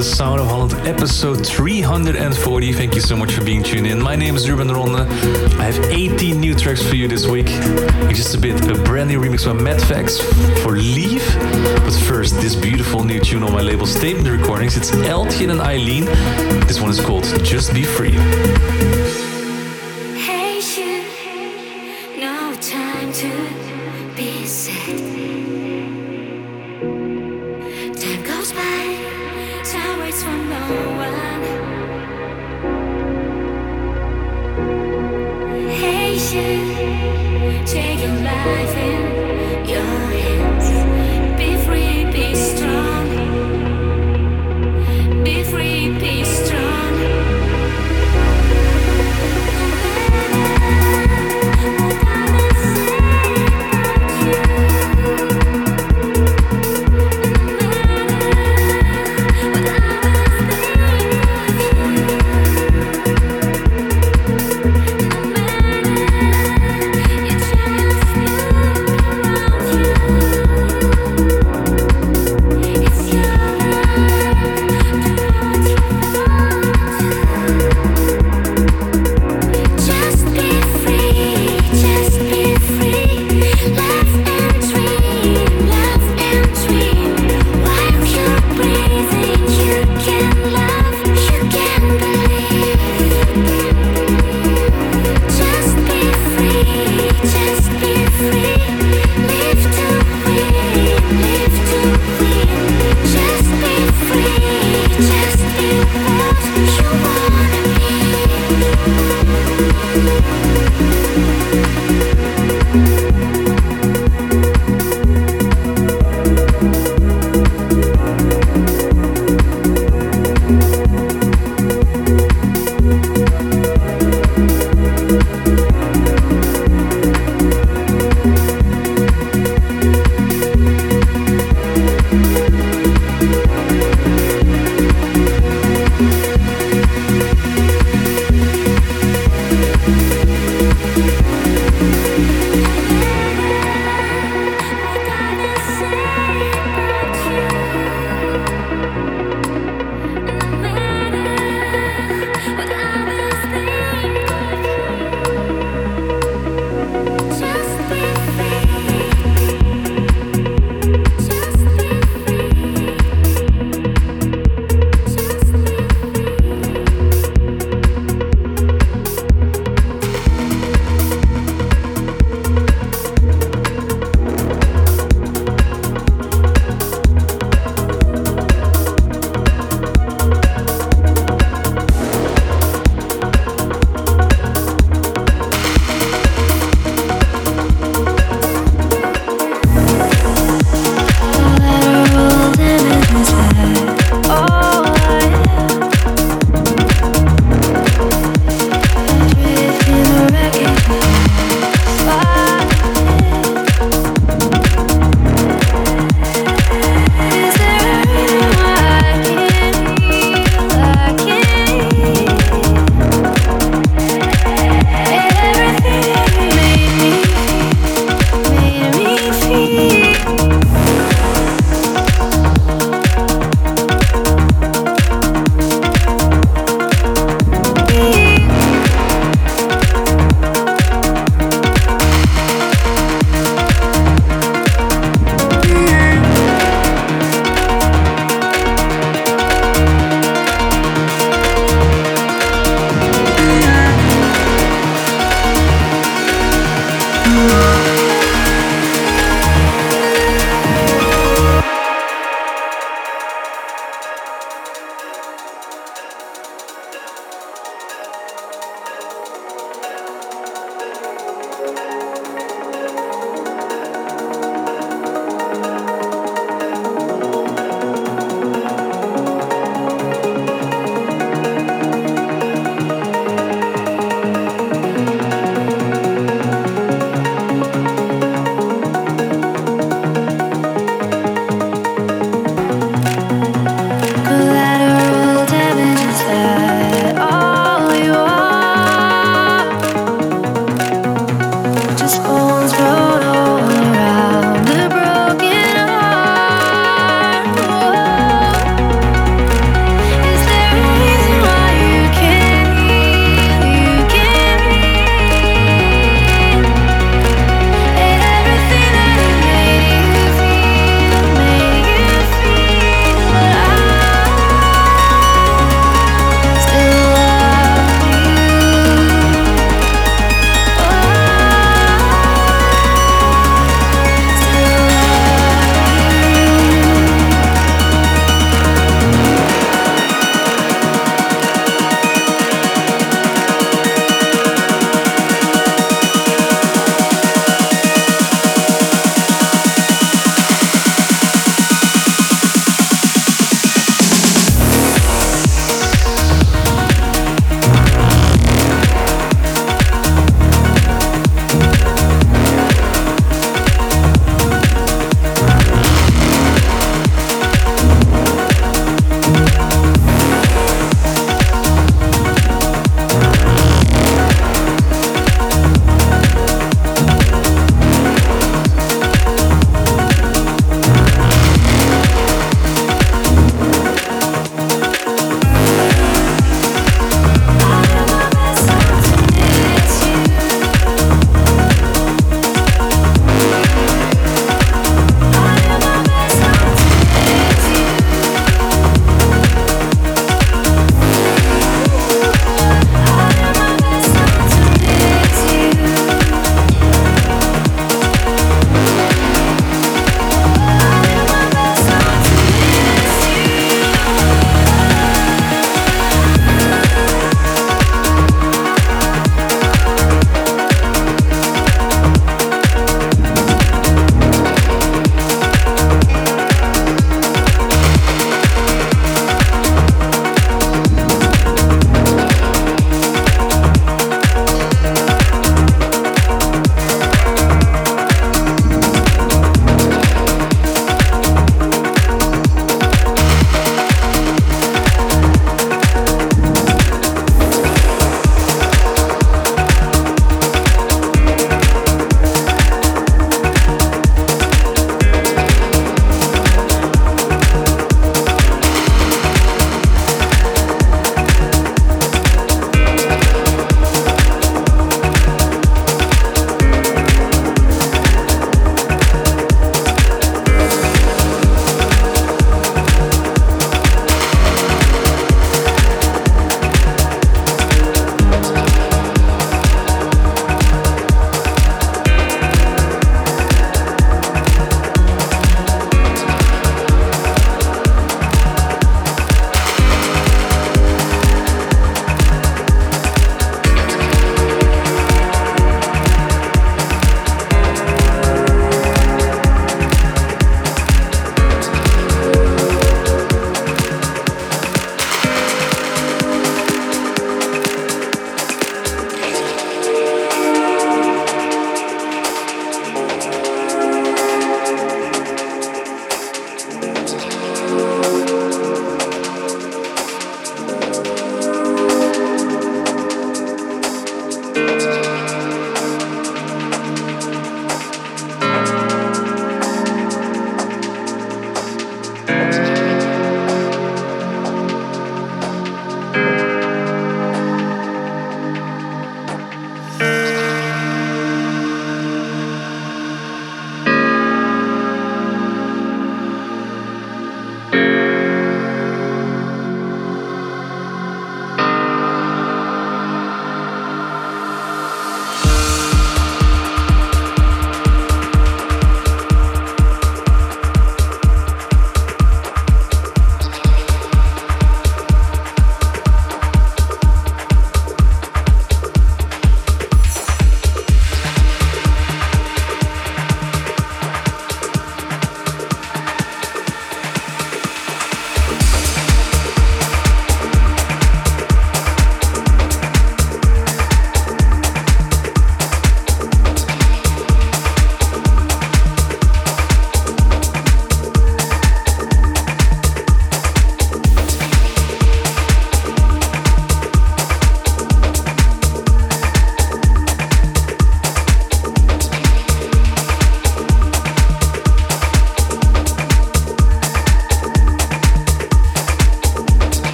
the Sound of Holland episode 340. Thank you so much for being tuned in. My name is Ruben Ronde. I have 18 new tracks for you this week. In just a bit, a brand new remix by Matt for LEVV. But first, this beautiful new tune on my label Statement Recordings. It's LTN and Aelyn. This one is called Just Be Free.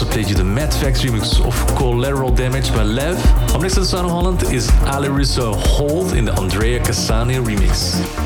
Also played you the Matt Fax remix of Collateral Damage by LEVV. Up next the Sound of Holland is Ale Russo Hold in the Andrea Cassino remix.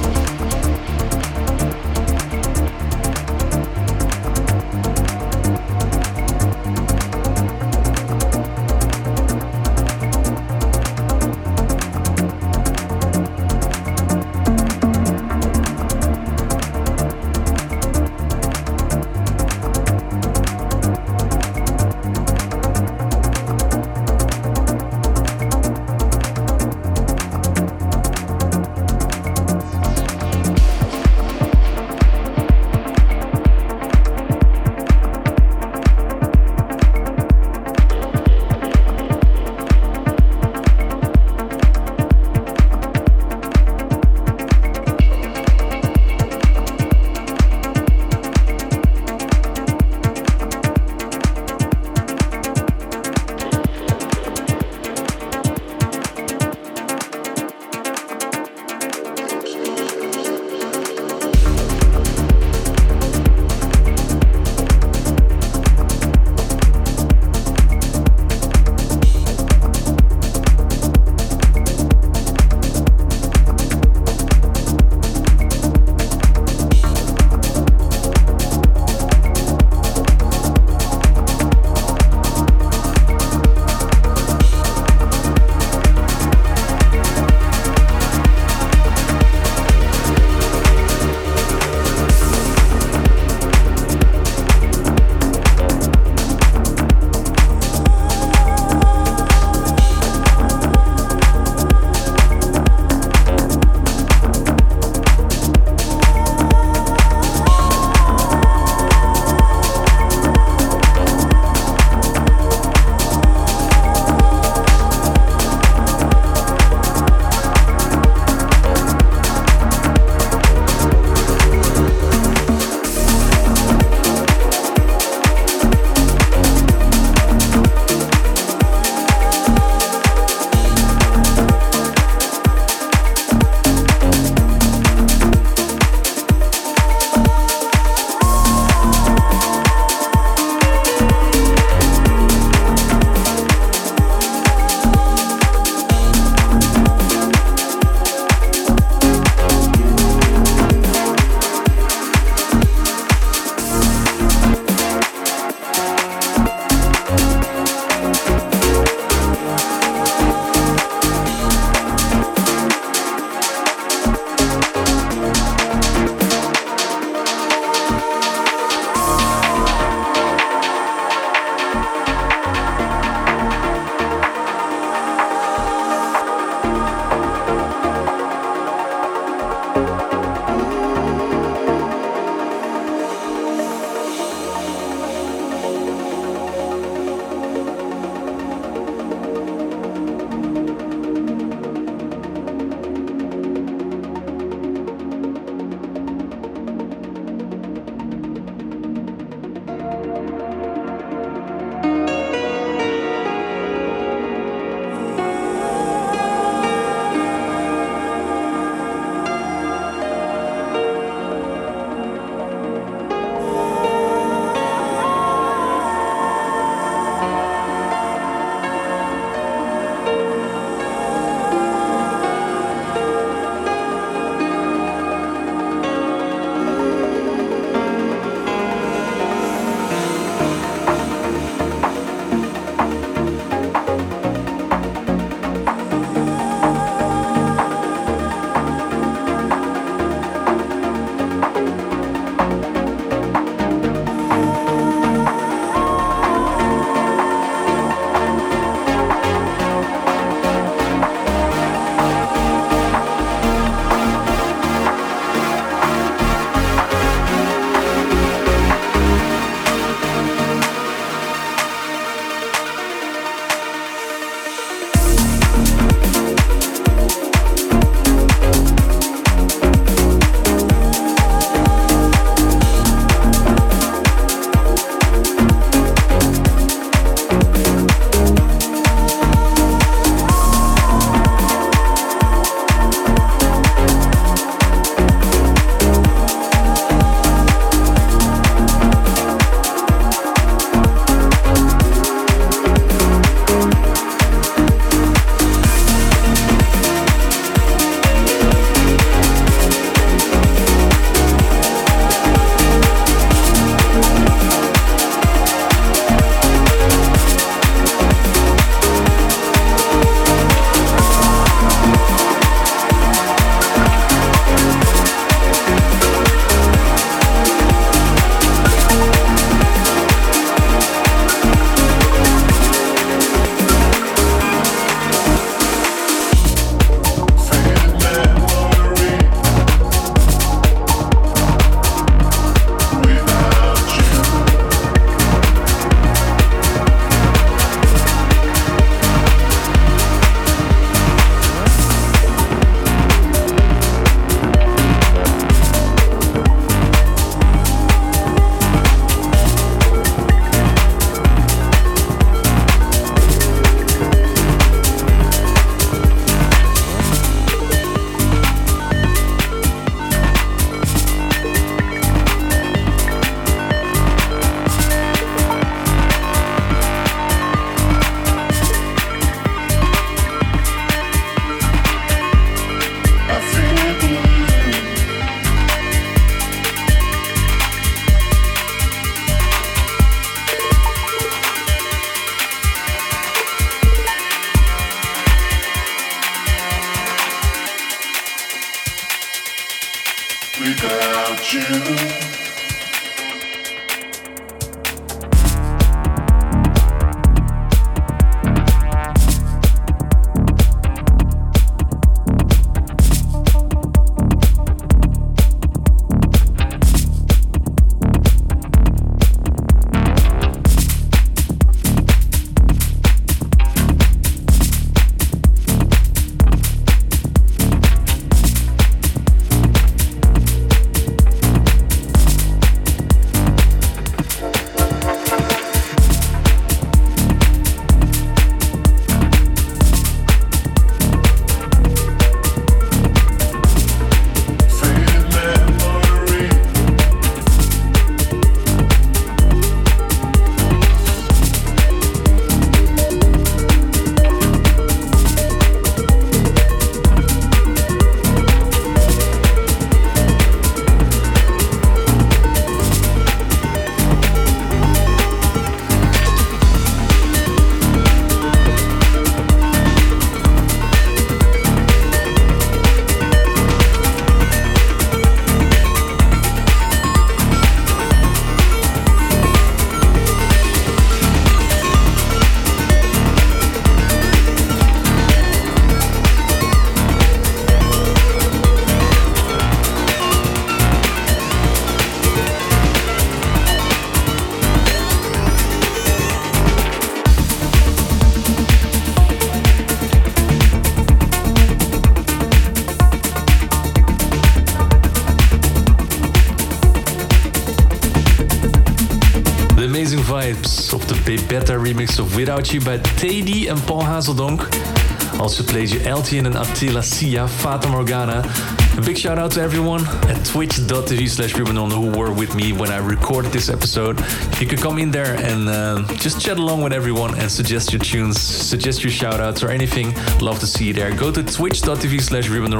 Remix of Without You by TD and Paul Hazendonk. Also played you LTN and Atilla Syah, Fata Morgana. A big shout out to everyone at twitch.tv slash Ruben who were with me when I recorded this episode. You can come in there and uh, just chat along with everyone and suggest your tunes, suggest your shout outs or anything. Love to see you there. Go to twitch.tv slash Ruben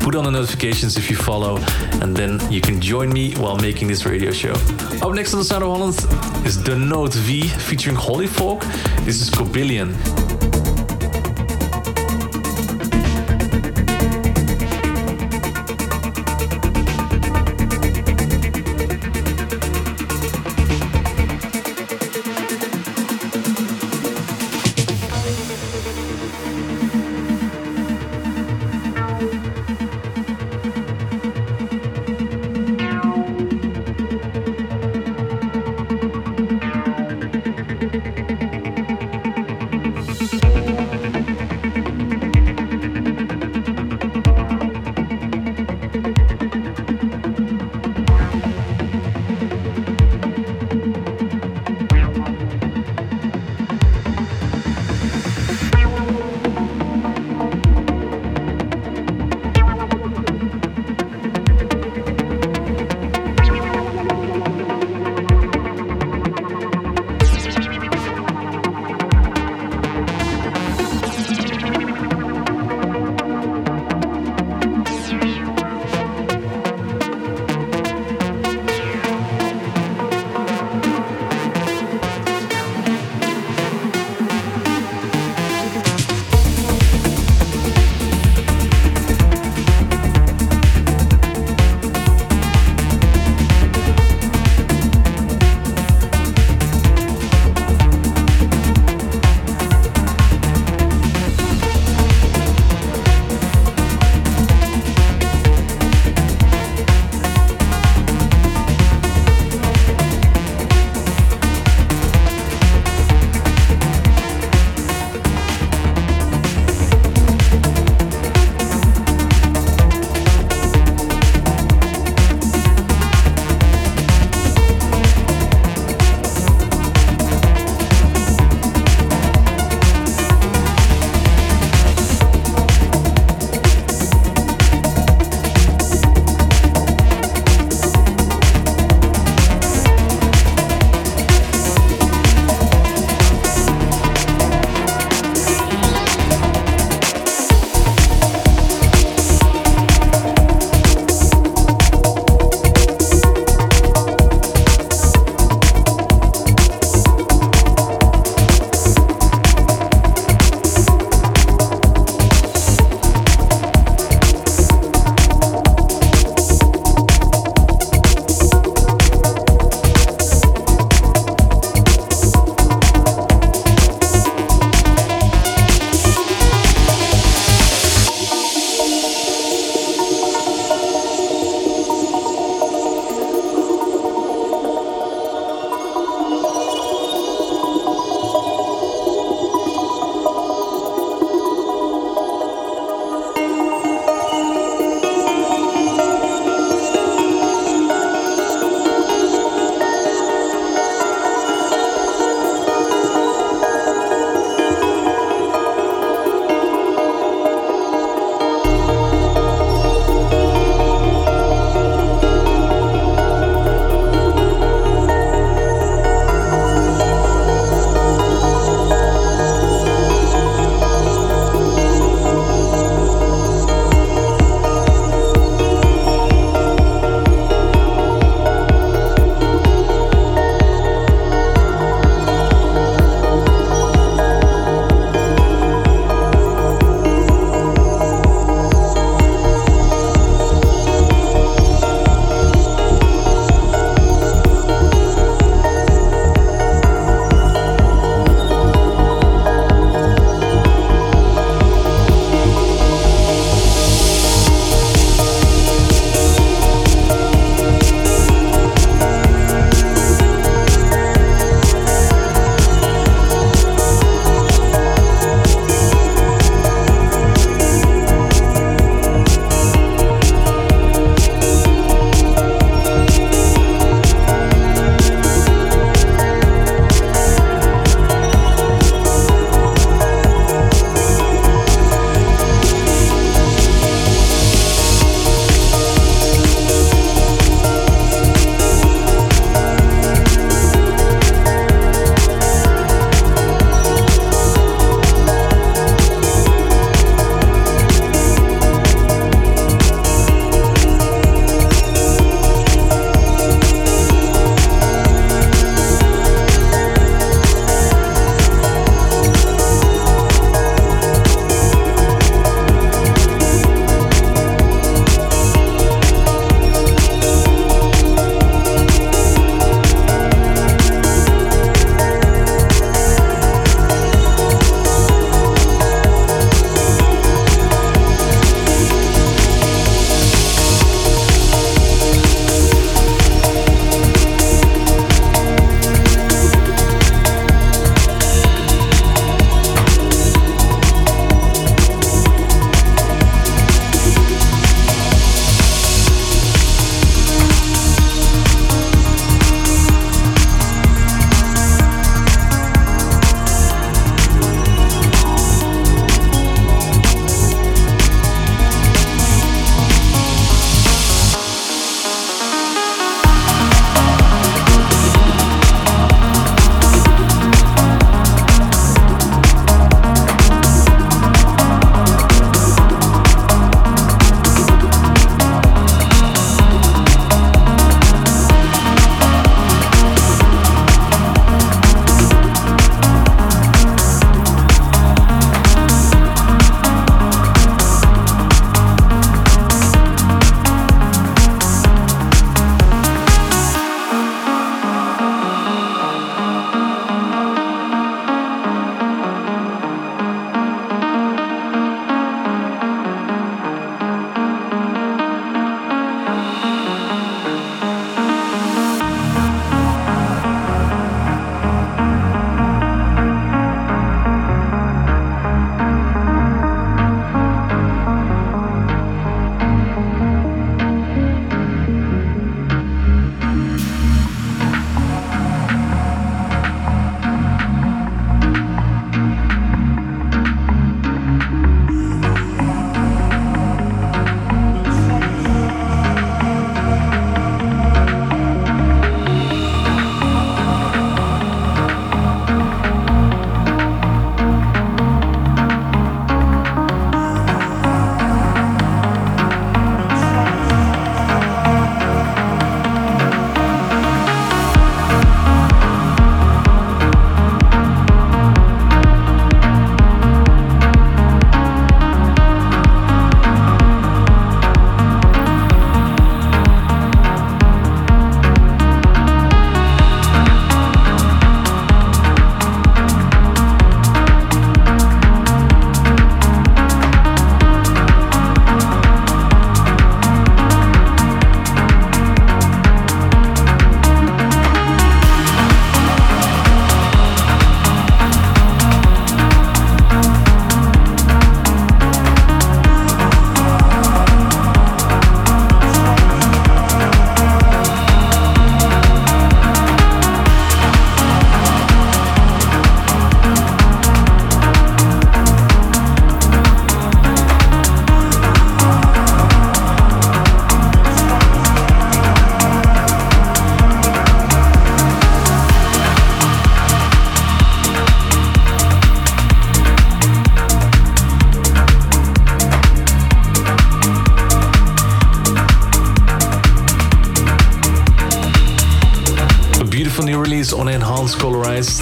put on the notifications if you follow, and then you can join me while making this radio show. Up next on the Sound of Holland is The Note V featuring Holy Folk. This is Kybalion.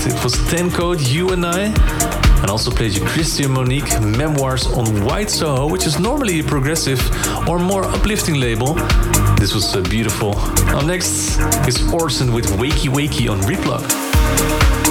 It was Tencode, You and I. And also played you Christian Monique Memoirs on White Soho, which is normally a progressive or more uplifting label. This was uh, beautiful. Up next is Orsen with Wakey Wakey on Replug.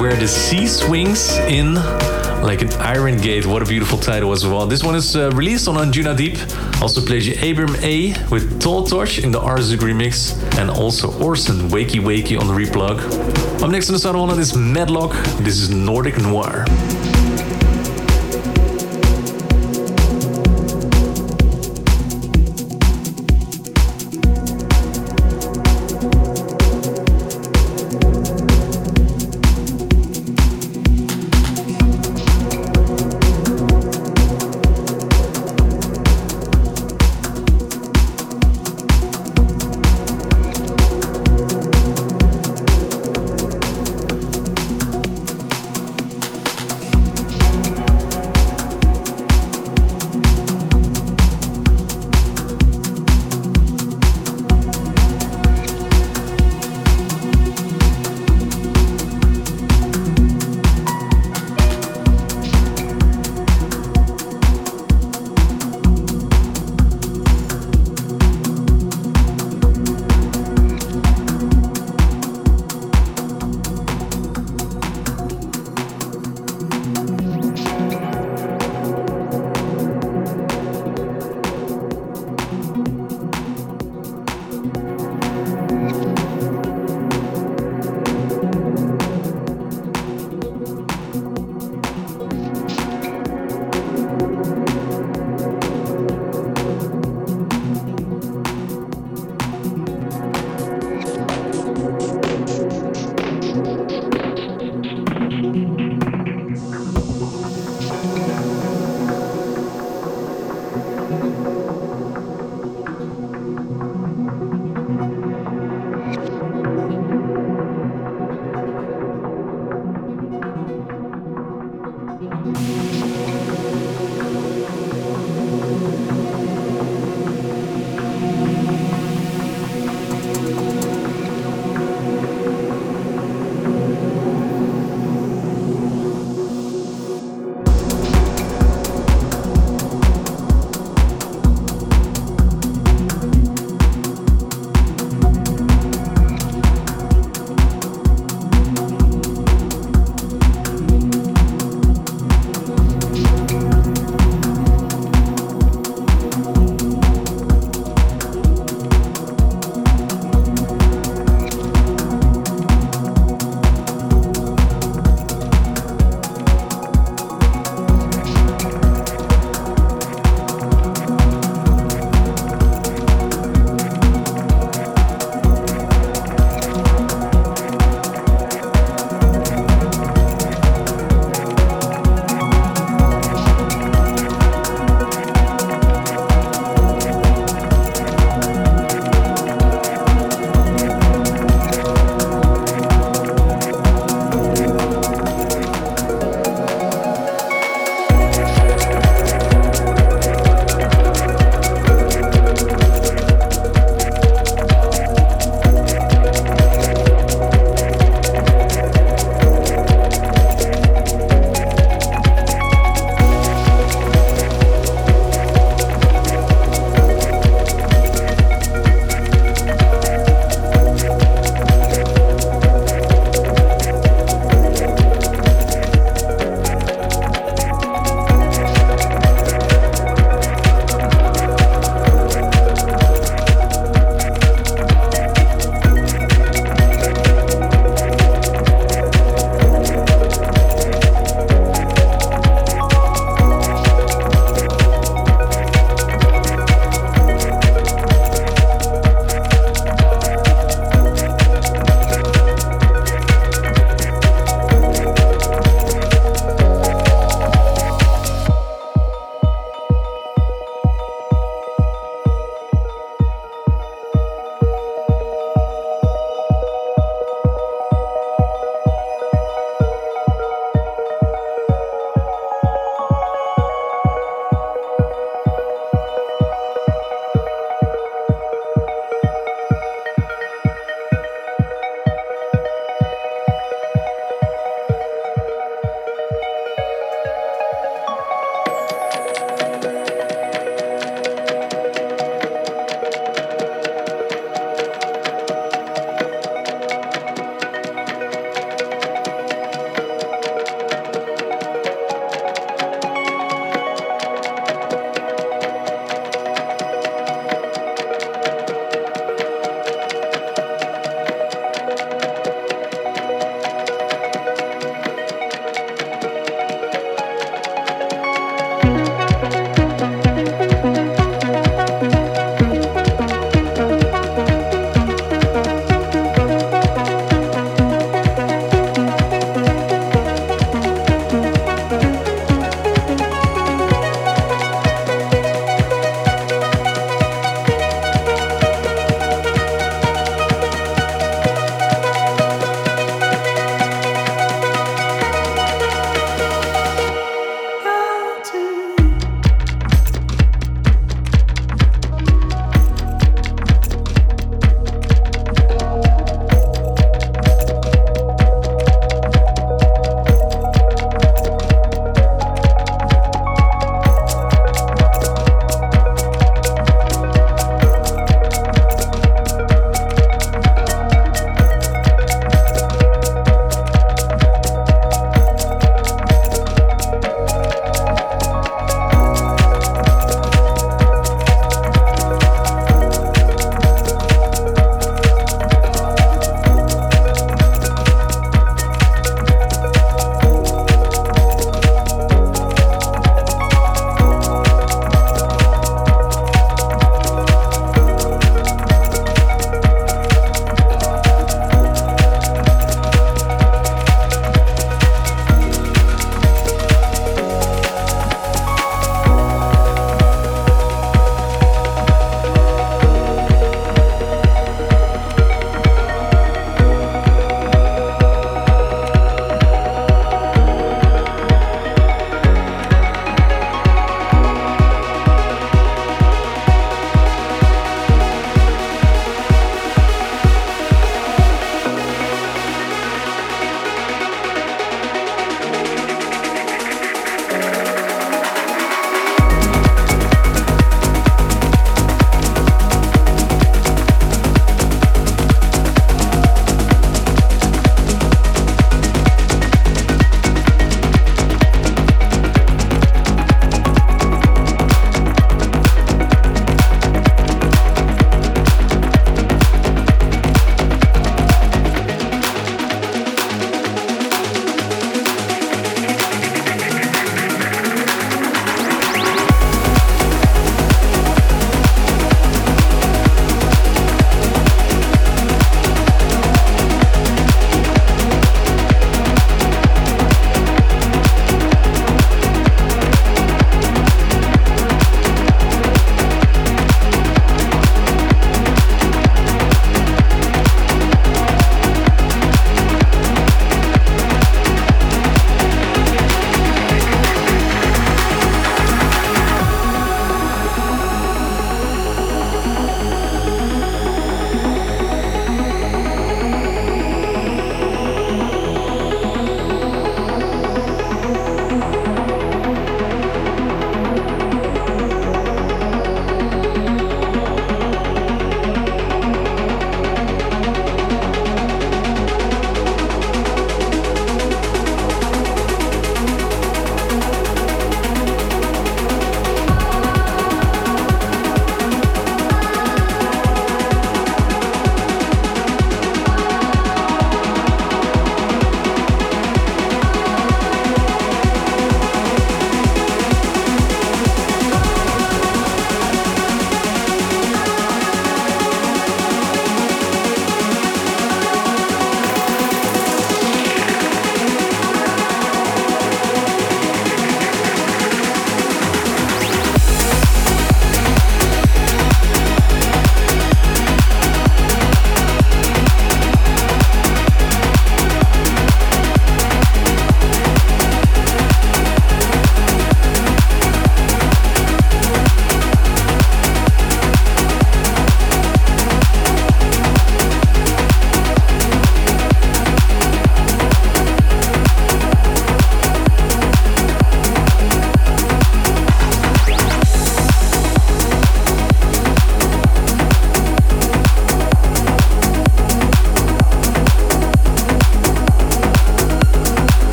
Where the sea swings in like an iron gate. What a beautiful title as well. This one is uh, released on Anjunadeep. Also plays you Abraham A with Taltosh in the Arzuk remix, and also Orsen Wakey Wakey on the replug. Up next on the side one is Madloch. This is Nordic Noir.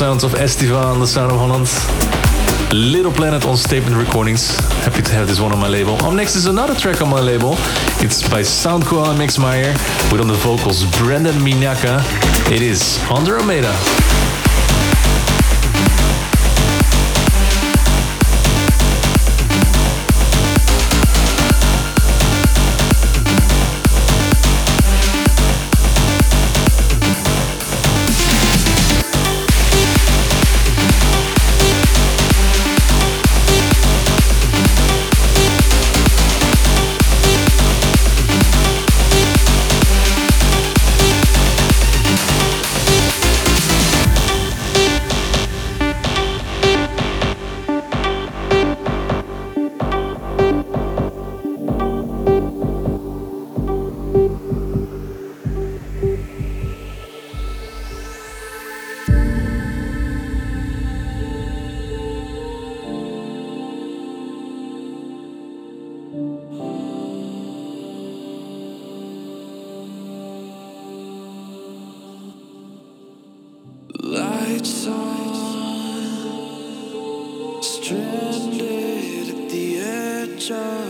Sounds of Estiva on the sound of Holland. Little Planet on Statement Recordings. Happy to have this one on my label. Up next is another track on my label. It's by Sound Quelle and Max Mayer with on the vocals Brandon Mignacca. It is Andromeda. Course for the new world.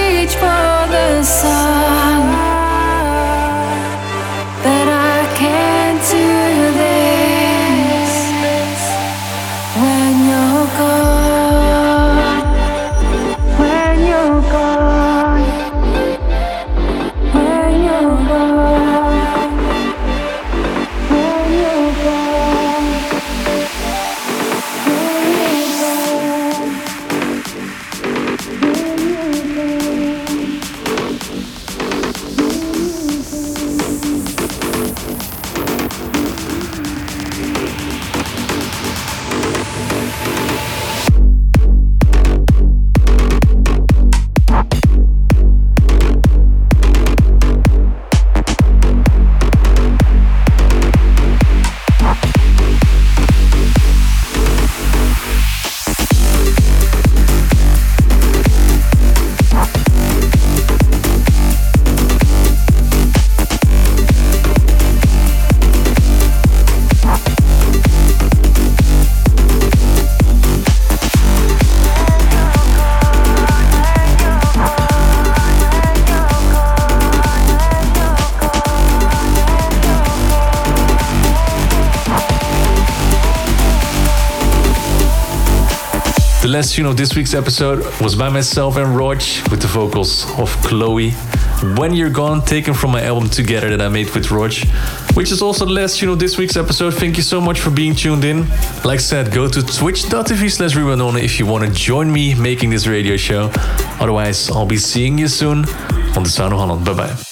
reach for the sun. Tune of this week's episode was by myself and Rodg with the vocals of Chloe. When You're Gone, taken from my album Together that I made with Rodg, which is also the last tune of this week's episode. Thank you so much for being tuned in. Like I said, go to twitch.tv slash Rubenone if you want to join me making this radio show. Otherwise, I'll be seeing you soon on the Sound of Holland. Bye bye.